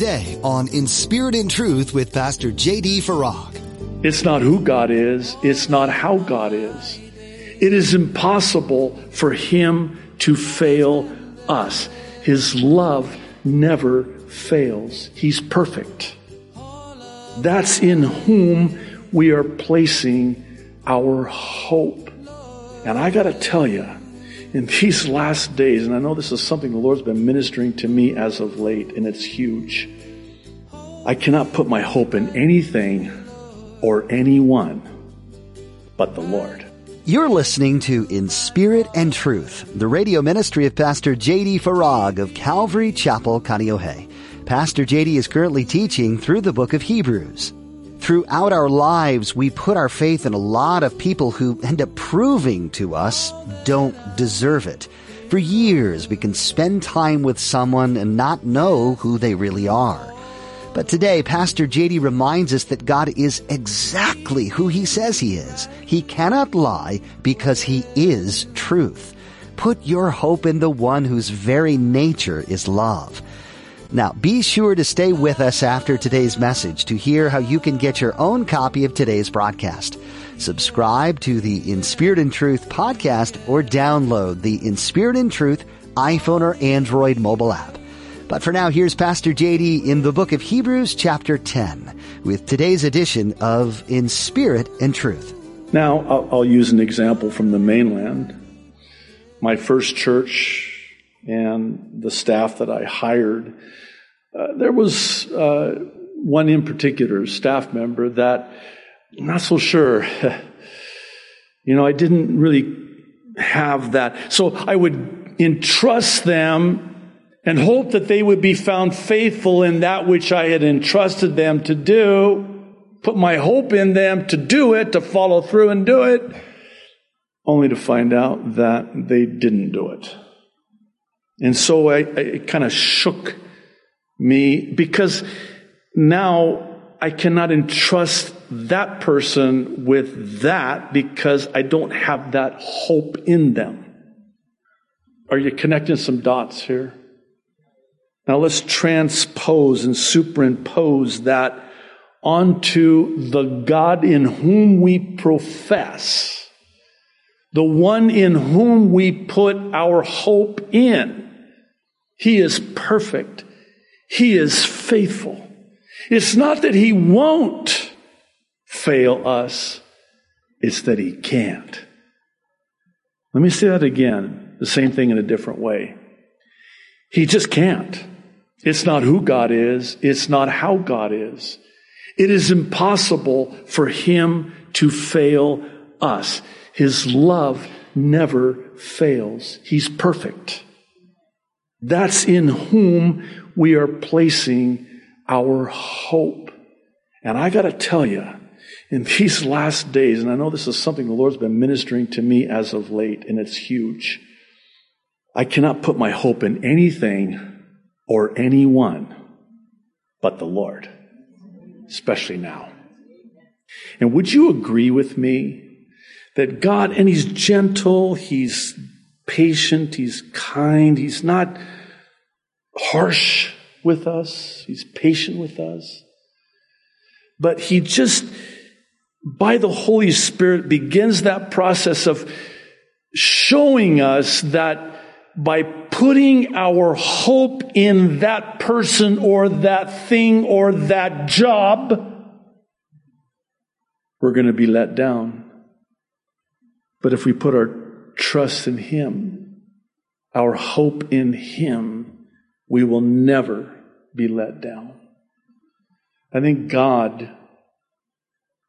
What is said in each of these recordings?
today on In Spirit and Truth with Pastor J.D. Farag. It's not who God is, it's not how God is. It is impossible for Him to fail us. His love never fails. He's perfect. That's in whom we are placing our hope. And I got to tell you, in these last days, and I know this is something the Lord's been ministering to me as of late, and it's huge. I cannot put my hope in anything or anyone but the Lord. You're listening to In Spirit and Truth, the radio ministry of Pastor J.D. Farag of Calvary Chapel, Kaneohe. Pastor J.D. is currently teaching through the book of Hebrews. Throughout our lives, we put our faith in a lot of people who end up proving to us don't deserve it. For years, we can spend time with someone and not know who they really are. But today, Pastor JD reminds us that God is exactly who he says he is. He cannot lie because he is truth. Put your hope in the one whose very nature is love. Now, be sure to stay with us after today's message to hear how you can get your own copy of today's broadcast. Subscribe to the In Spirit and Truth podcast or download the In Spirit and Truth iPhone or Android mobile app. But for now, here's Pastor JD in the book of Hebrews chapter 10 with today's edition of In Spirit and Truth. Now, I'll, I'll use an example from the mainland. My first church and the staff that I hired, uh, there was uh, one in particular staff member that I'm not so sure. you know, I didn't really have that. So I would entrust them and hope that they would be found faithful in that which I had entrusted them to do, put my hope in them to do it, to follow through and do it, only to find out that they didn't do it. And so I, I it kind of shook me because now I cannot entrust that person with that because I don't have that hope in them. Are you connecting some dots here? Now let's transpose and superimpose that onto the God in whom we profess, the one in whom we put our hope in. He is perfect. He is faithful. It's not that He won't fail us, it's that He can't. Let me say that again, the same thing in a different way. He just can't. It's not who God is. It's not how God is. It is impossible for Him to fail us. His love never fails. He's perfect. That's in whom we are placing our hope. And I got to tell you, in these last days, and I know this is something the Lord's been ministering to me as of late, and it's huge. I cannot put my hope in anything or anyone but the Lord, especially now. And would you agree with me that God, and He's gentle, He's patient, he's kind, he's not harsh with us, he's patient with us. But he just, by the Holy Spirit, begins that process of showing us that by putting our hope in that person or that thing or that job, we're going to be let down. But if we put our trust in Him, our hope in Him, we will never be let down. I think God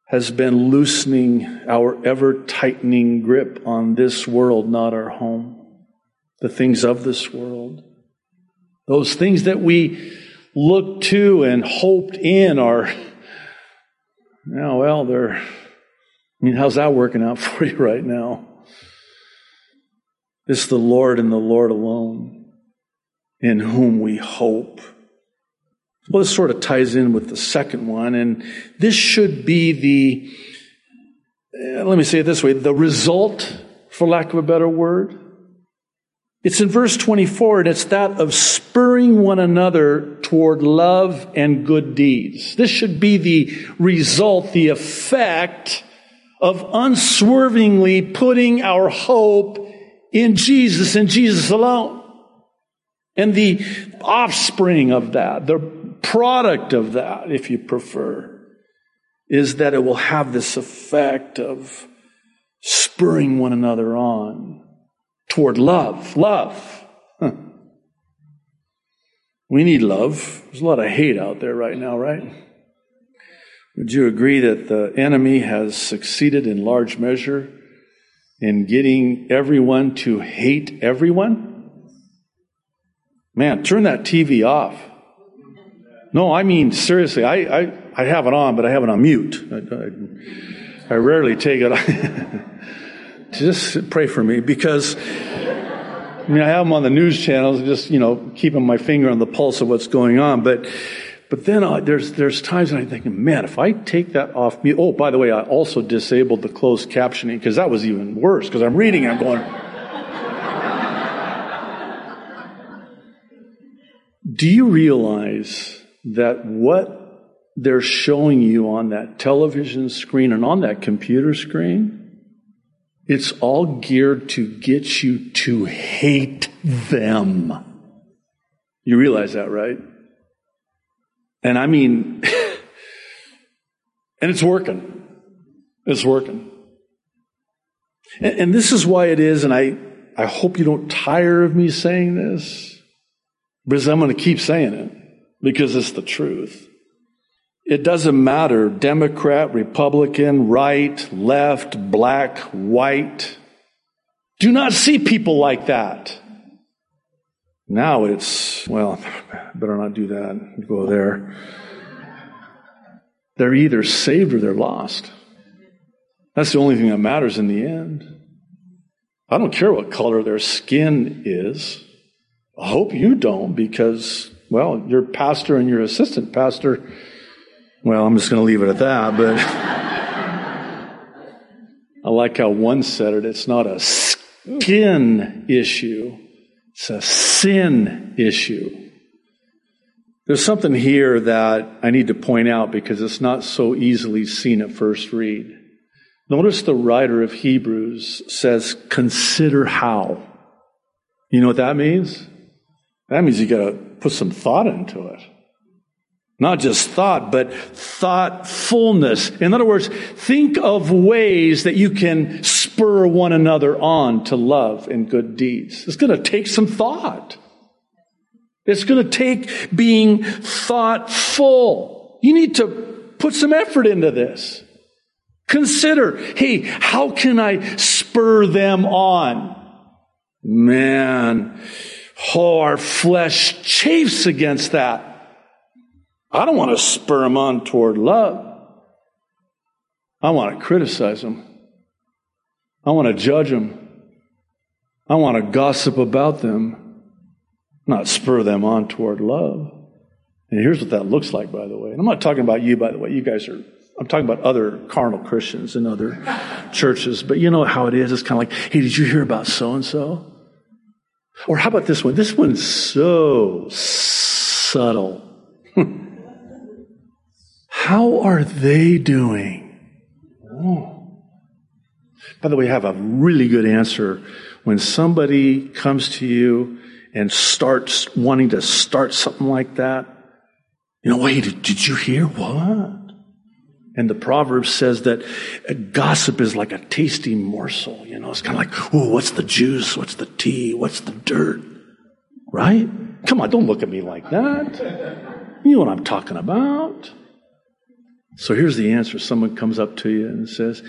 has been loosening our ever tightening grip on this world, not our home, the things of this world. Those things that we looked to and hoped in are, now, well, they're, I mean, how's that working out for you right now? It's the Lord and the Lord alone in whom we hope. Well, this sort of ties in with the second one, and this should be the, uh, let me say it this way, the result, for lack of a better word, It's in verse 24, and it's that of spurring one another toward love and good deeds. This should be the result, the effect of unswervingly putting our hope in Jesus and Jesus alone. And the offspring of that, the product of that, if you prefer, is that it will have this effect of spurring one another on toward love. Love. Huh. We need love. There's a lot of hate out there right now, right? Would you agree that the enemy has succeeded in large measure in getting everyone to hate everyone? Man, turn that TV off. No, I mean, seriously, I, I, I have it on, but I have it on mute. I, I, I rarely take it. just pray for me because I mean, I have them on the news channels, just, you know, keeping my finger on the pulse of what's going on. But, but then uh, there's, there's times when I'm thinking, man, if I take that off me, oh, by the way, I also disabled the closed captioning because that was even worse because I'm reading, I'm going, do you realize that what they're showing you on that television screen and on that computer screen it's all geared to get you to hate them. You realize that, right? And I mean, and it's working. It's working. And, and, this is why it is, and I, I hope you don't tire of me saying this, because I'm going to keep saying it because it's the truth. It doesn't matter Democrat, Republican, right, left, black, white. Do not see people like that. Now it's, well, better not do that. Go there. They're either saved or they're lost. That's the only thing that matters in the end. I don't care what color their skin is. I hope you don't because, well, your pastor and your assistant pastor well, I'm just going to leave it at that, but I like how one said it. It's not a skin issue, it's a sin issue. There's something here that I need to point out because it's not so easily seen at first read. Notice the writer of Hebrews says, consider how. You know what that means? That means you got to put some thought into it. Not just thought, but thoughtfulness. In other words, think of ways that you can spur one another on to love and good deeds. It's going to take some thought. It's going to take being thoughtful. You need to put some effort into this. Consider, hey, how can I spur them on? Man, oh, our flesh chafes against that. I don't want to spur them on toward love. I want to criticize them. I want to judge them. I want to gossip about them, not spur them on toward love. And here's what that looks like, by the way. And I'm not talking about you, by the way. You guys are, I'm talking about other carnal Christians in other churches. But you know how it is. It's kind of like, hey, did you hear about so and so? Or how about this one? This one's so subtle. How are they doing? By the way, I have a really good answer. When somebody comes to you and starts wanting to start something like that, you know, wait, did, you hear what? And the proverb says that gossip is like a tasty morsel. You know, it's kind of like, oh, what's the juice? What's the tea? What's the dirt? Right? Come on, don't look at me like that. You know what I'm talking about. So here's the answer. Someone comes up to you and says,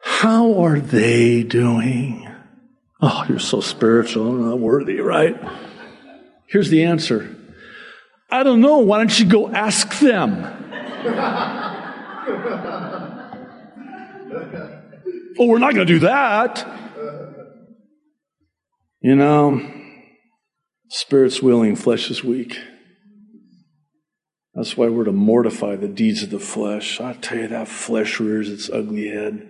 How are they doing? Oh, you're so spiritual and not worthy, right? Here's the answer. I don't know. Why don't you go ask them? oh, we're not going to do that. You know, spirit's willing, flesh is weak. That's why we're to mortify the deeds of the flesh. I tell you, that flesh rears its ugly head.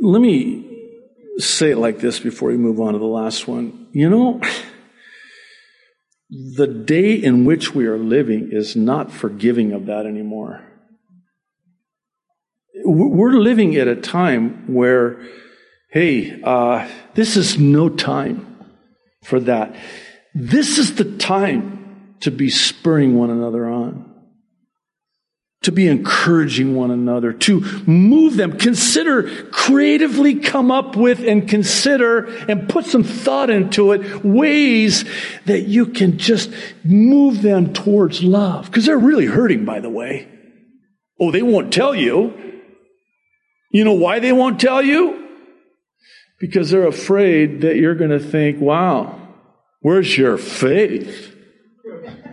Let me say it like this before we move on to the last one. You know, the day in which we are living is not forgiving of that anymore. We're living at a time where, hey, uh, this is no time for that. This is the time to be spurring one another on to be encouraging one another, to move them, consider, creatively come up with and consider and put some thought into it, ways that you can just move them towards love. Because they're really hurting, by the way. Oh, they won't tell you. You know why they won't tell you? Because they're afraid that you're going to think, wow, where's your faith?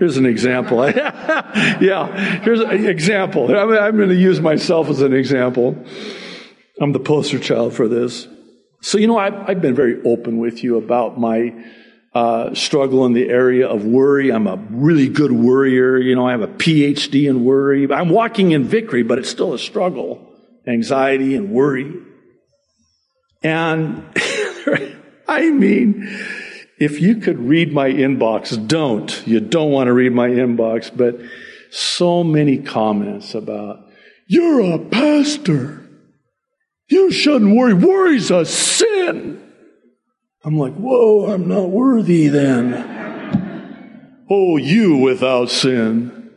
Here's an example. yeah, here's an example. I'm, I'm going to use myself as an example. I'm the poster child for this. So, you know, I've, I've been very open with you about my uh, struggle in the area of worry. I'm a really good worrier. You know, I have a PhD in worry. I'm walking in victory, but it's still a struggle. Anxiety and worry. And I mean, if you could read my inbox, don't. You don't want to read my inbox, but so many comments about, you're a pastor. You shouldn't worry. Worry's a sin. I'm like, whoa, I'm not worthy then. oh, you without sin.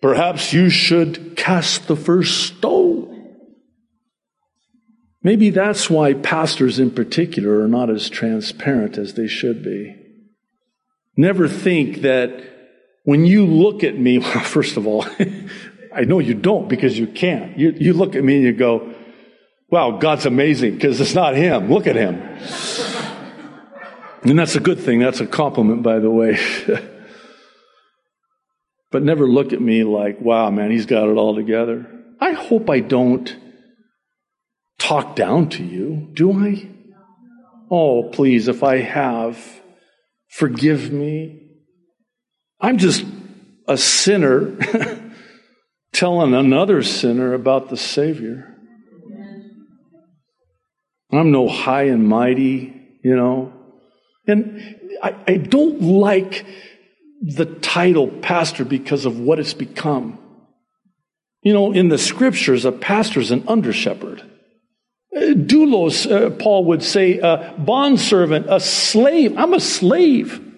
Perhaps you should cast the first stone. Maybe that's why pastors in particular are not as transparent as they should be. Never think that when you look at me, well, first of all, I know you don't because you can't. You, you look at me and you go, wow, God's amazing because it's not Him. Look at Him. and that's a good thing. That's a compliment, by the way. but never look at me like, wow, man, He's got it all together. I hope I don't talk down to you, do I? Oh, please, if I have, forgive me. I'm just a sinner telling another sinner about the Savior. I'm no high and mighty, you know. And I, I don't like the title pastor because of what it's become. You know, in the scriptures, a pastor is an under shepherd doulos, uh, Paul would say, a bondservant, a slave. I'm a slave.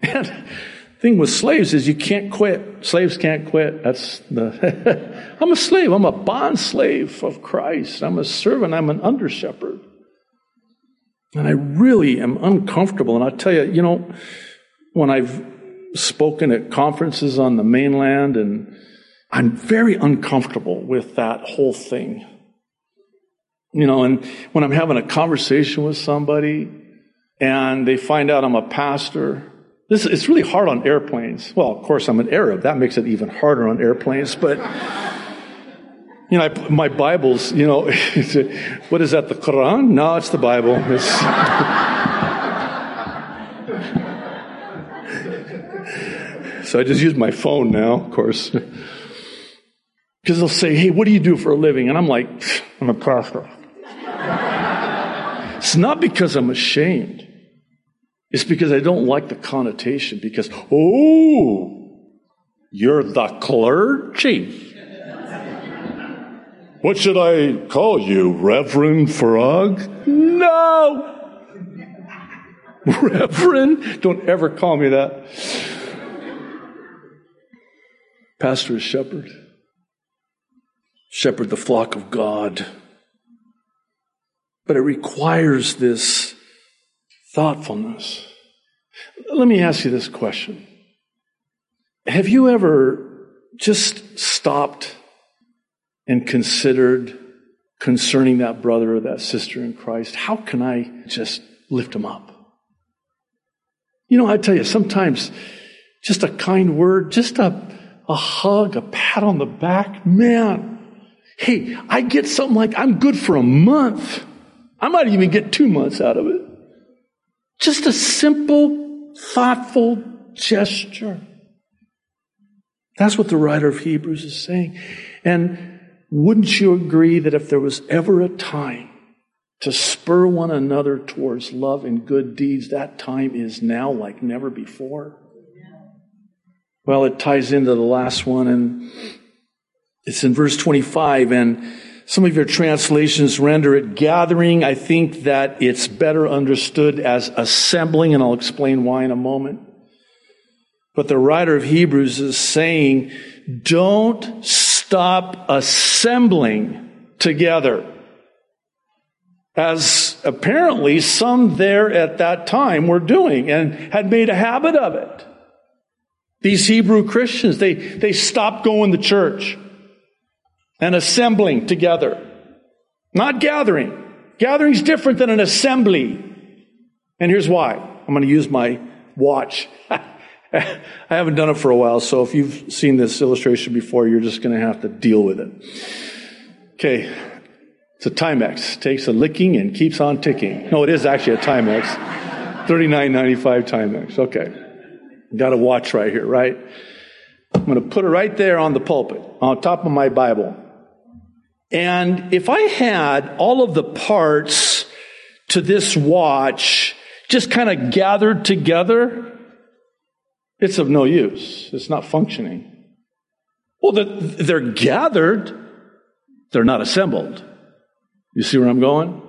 And thing with slaves is you can't quit. Slaves can't quit. That's the. I'm a slave. I'm a bond slave of Christ. I'm a servant. I'm an under shepherd. And I really am uncomfortable. And I tell you, you know, when I've spoken at conferences on the mainland, and I'm very uncomfortable with that whole thing. You know, and when I'm having a conversation with somebody and they find out I'm a pastor, this it's really hard on airplanes. Well, of course, I'm an Arab. That makes it even harder on airplanes. But you know, I, my Bible's. You know, what is that? The Quran? No, it's the Bible. It's, so I just use my phone now, of course. Because they'll say, "Hey, what do you do for a living?" And I'm like, "I'm a pastor." It's not because I'm ashamed. It's because I don't like the connotation because, oh, you're the clergy. What should I call you, Reverend Farag? No! Reverend? Don't ever call me that. Pastor is shepherd. Shepherd the flock of God. But it requires this thoughtfulness. Let me ask you this question. Have you ever just stopped and considered concerning that brother or that sister in Christ? How can I just lift them up? You know, I tell you, sometimes just a kind word, just a, a hug, a pat on the back, man. Hey, I get something like I'm good for a month. I might even get two months out of it. Just a simple, thoughtful gesture. That's what the writer of Hebrews is saying. And wouldn't you agree that if there was ever a time to spur one another towards love and good deeds. That time is now like never before. Well, it ties into the last one, and it's in verse 25, and some of your translations render it gathering. I think that it's better understood as assembling, and I'll explain why in a moment. But the writer of Hebrews is saying, don't stop assembling together. As apparently some there at that time were doing and had made a habit of it. These Hebrew Christians, they, they stopped going to church and assembling together. Not gathering. Gathering's different than an assembly. And here's why. I'm going to use my watch. I haven't done it for a while, so if you've seen this illustration before, you're just going to have to deal with it. Okay. It's a Timex. Takes a licking and keeps on ticking. No, it is actually a Timex. 39.95 Timex. Okay. Got a watch right here, right? I'm going to put it right there on the pulpit, on top of my Bible. And if I had all of the parts to this watch just kind of gathered together, it's of no use. It's not functioning. Well, they're gathered, they're not assembled. You see where I'm going?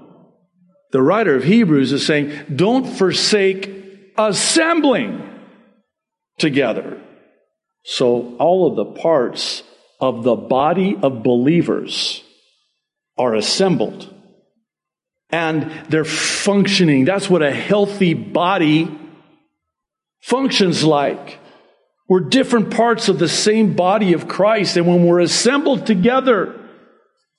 The writer of Hebrews is saying, don't forsake assembling together. So all of the parts of the body of believers are assembled and they're functioning. That's what a healthy body functions like. We're different parts of the same body of Christ, and when we're assembled together,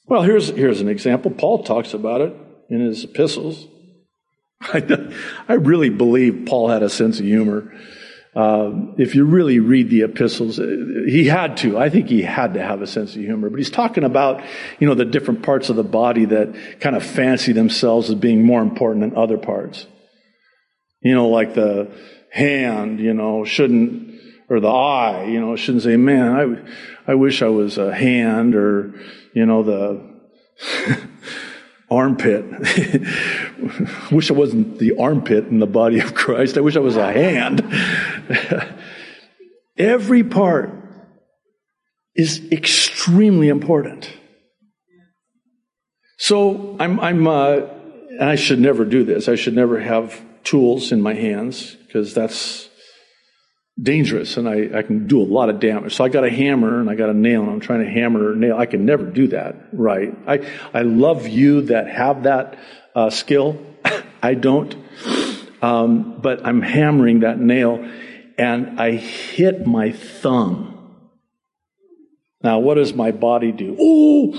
well, here's, here's an example. Paul talks about it in his epistles. I, I really believe Paul had a sense of humor. Um, if you really read the epistles, uh, he had to. I think he had to have a sense of humor. But he's talking about, you know, the different parts of the body that kind of fancy themselves as being more important than other parts. You know, like the hand, you know, shouldn't, or the eye, you know, shouldn't say, man, I, I wish I was a hand, or, you know, the, armpit. wish I wasn't the armpit in the body of Christ. I wish I was a hand. Every part is extremely important. So I'm, I'm uh, and I should never do this. I should never have tools in my hands because that's dangerous and I, I can do a lot of damage. So I got a hammer and I got a nail and I'm trying to hammer a nail. I can never do that right. I, I love you that have that uh, skill. I don't. Um, but I'm hammering that nail and I hit my thumb. Now, what does my body do? Ooh!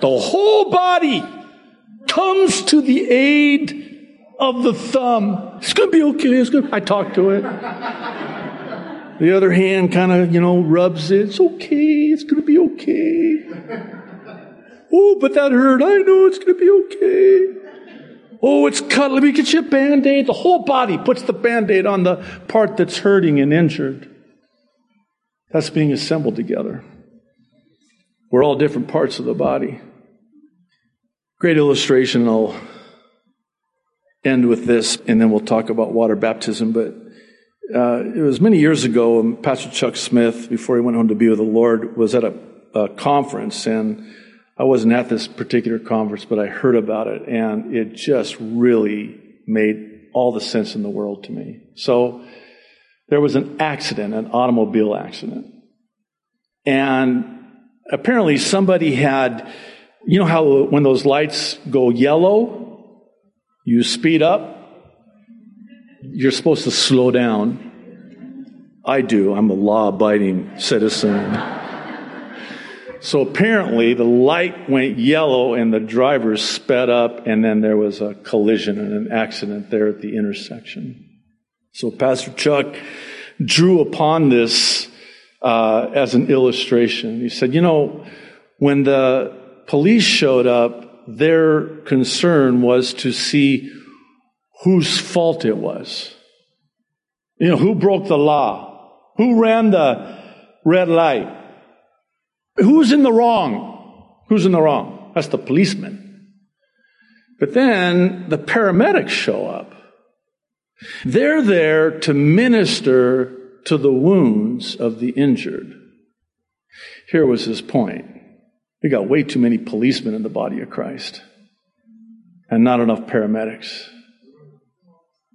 The whole body comes to the aid of the thumb. It's going to be okay. It's good. I talk to it. The other hand kind of, you know, rubs it. It's okay. It's going to be okay. Oh, but that hurt. I know it's going to be okay. Oh, it's cut. Let me get you a band aid. The whole body puts the band aid on the part that's hurting and injured. That's being assembled together. We're all different parts of the body. Great illustration. I'll end with this, and then we'll talk about water baptism. But uh, it was many years ago, um, Pastor Chuck Smith, before he went home to be with the Lord, was at a, a conference, and I wasn't at this particular conference, but I heard about it, and it just really made all the sense in the world to me. So there was an accident, an automobile accident. And apparently somebody had, you know how when those lights go yellow, you speed up, you're supposed to slow down. I do. I'm a law abiding citizen. So apparently the light went yellow and the driver sped up, and then there was a collision and an accident there at the intersection. So Pastor Chuck drew upon this uh, as an illustration. He said, You know, when the police showed up, their concern was to see whose fault it was. You know, who broke the law? Who ran the red light? Who's in the wrong? Who's in the wrong? That's the policeman. But then the paramedics show up. They're there to minister to the wounds of the injured. Here was his point. We got way too many policemen in the body of Christ and not enough paramedics.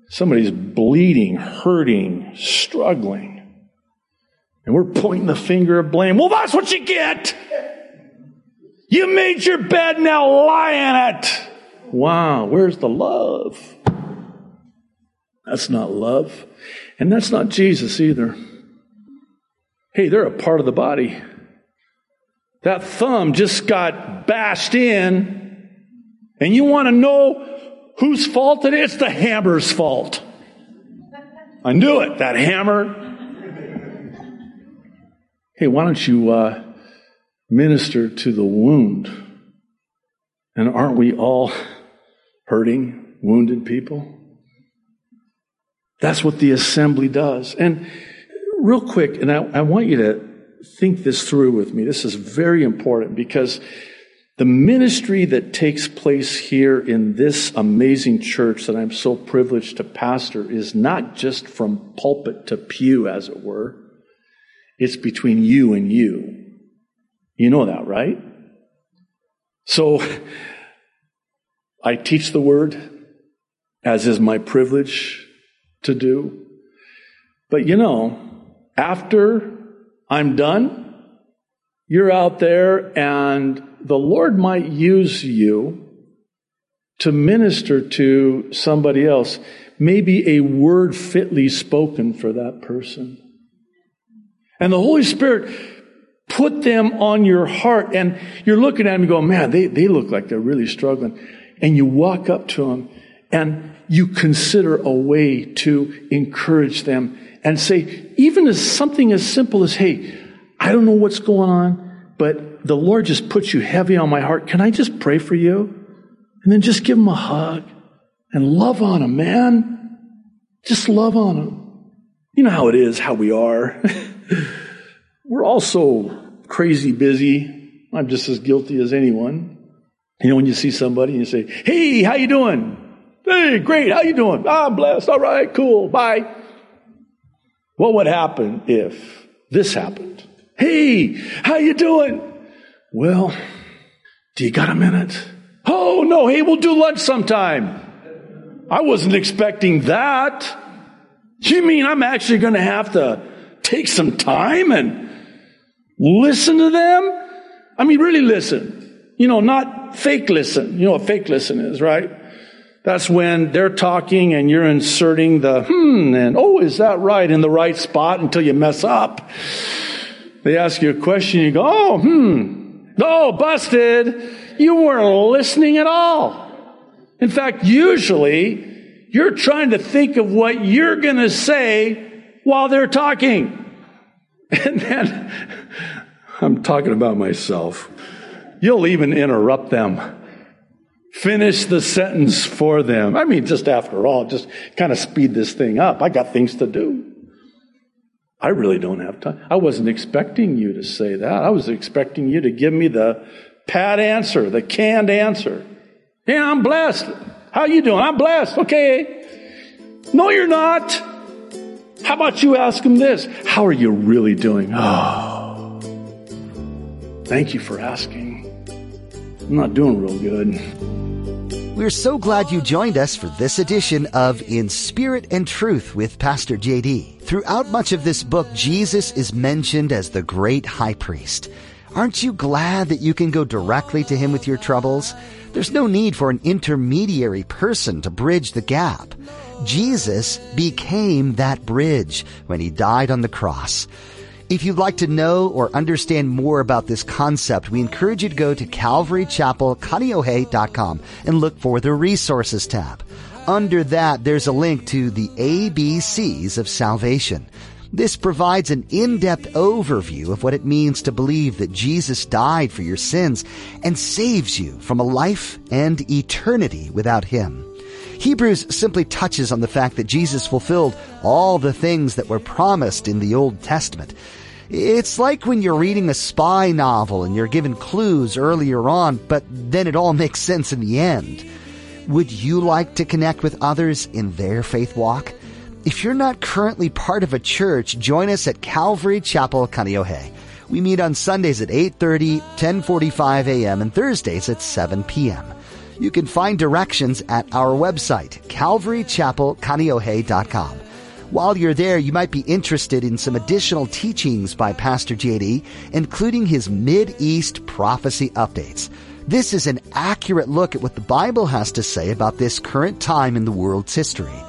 Somebody's bleeding, hurting, struggling. We're pointing the finger of blame. Well, that's what you get. You made your bed, now lie in it. Wow, where's the love? That's not love. And that's not Jesus either. Hey, they're a part of the body. That thumb just got bashed in, and you want to know whose fault it is? It's the hammer's fault. I knew it, that hammer. Hey, why don't you uh, minister to the wound? And aren't we all hurting, wounded people? That's what the assembly does. And real quick, and I, I want you to think this through with me. This is very important because the ministry that takes place here in this amazing church that I'm so privileged to pastor is not just from pulpit to pew, as it were. It's between you and you. You know that, right? So, I teach the word, as is my privilege to do. But you know, after I'm done, you're out there and the Lord might use you to minister to somebody else. Maybe a word fitly spoken for that person. And the Holy Spirit put them on your heart and you're looking at them and go, man, they, they look like they're really struggling. And you walk up to them and you consider a way to encourage them and say, even as something as simple as, hey, I don't know what's going on, but the Lord just puts you heavy on my heart. Can I just pray for you? And then just give them a hug and love on them, man. Just love on them. You know how it is, how we are. We're all so crazy busy. I'm just as guilty as anyone. You know, when you see somebody and you say, Hey, how you doing? Hey, great. How you doing? Ah, I'm blessed. All right, cool. Bye. What would happen if this happened? Hey, how you doing? Well, do you got a minute? Oh, no. Hey, we'll do lunch sometime. I wasn't expecting that. You mean I'm actually going to have to take some time and listen to them? I mean, really listen. You know, not fake listen. You know what fake listen is, right? That's when they're talking and you're inserting the hmm and oh, is that right in the right spot until you mess up. They ask you a question, you go, oh, hmm, oh, busted. You weren't listening at all. In fact, usually you're trying to think of what you're going to say while they're talking. And then I'm talking about myself. You'll even interrupt them finish the sentence for them. I mean, just after all, just kind of speed this thing up. I got things to do. I really don't have time. I wasn't expecting you to say that. I was expecting you to give me the pat answer, the canned answer. Yeah, I'm blessed. How you doing? I'm blessed. Okay. No, you're not. How about you ask him this? How are you really doing? Oh, thank you for asking. I'm not doing real good. We're so glad you joined us for this edition of In Spirit and Truth with Pastor JD. Throughout much of this book, Jesus is mentioned as the great high priest. Aren't you glad that you can go directly to him with your troubles? There's no need for an intermediary person to bridge the gap. Jesus became that bridge when he died on the cross. If you'd like to know or understand more about this concept, we encourage you to go to calvarychapelkaneohe.com and look for the resources tab. Under that, there's a link to the ABCs of salvation. This provides an in-depth overview of what it means to believe that Jesus died for your sins and saves you from a life and eternity without Him. Hebrews simply touches on the fact that Jesus fulfilled all the things that were promised in the Old Testament. It's like when you're reading a spy novel and you're given clues earlier on, but then it all makes sense in the end. Would you like to connect with others in their faith walk? If you're not currently part of a church, join us at Calvary Chapel, Kaneohe. We meet on Sundays at 8.30, 10.45 a.m. and Thursdays at 7 p.m. You can find directions at our website, calvarychapelkaneohe.com. While you're there, you might be interested in some additional teachings by Pastor JD, including his Mid-East prophecy updates. This is an accurate look at what the Bible has to say about this current time in the world's history.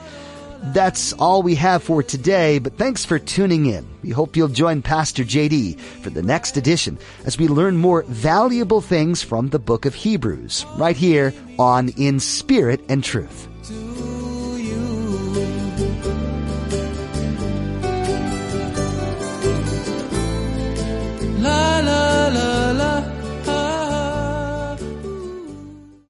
That's all we have for today, but thanks for tuning in. We hope you'll join Pastor JD for the next edition as we learn more valuable things from the book of Hebrews right here on In Spirit and Truth. la la la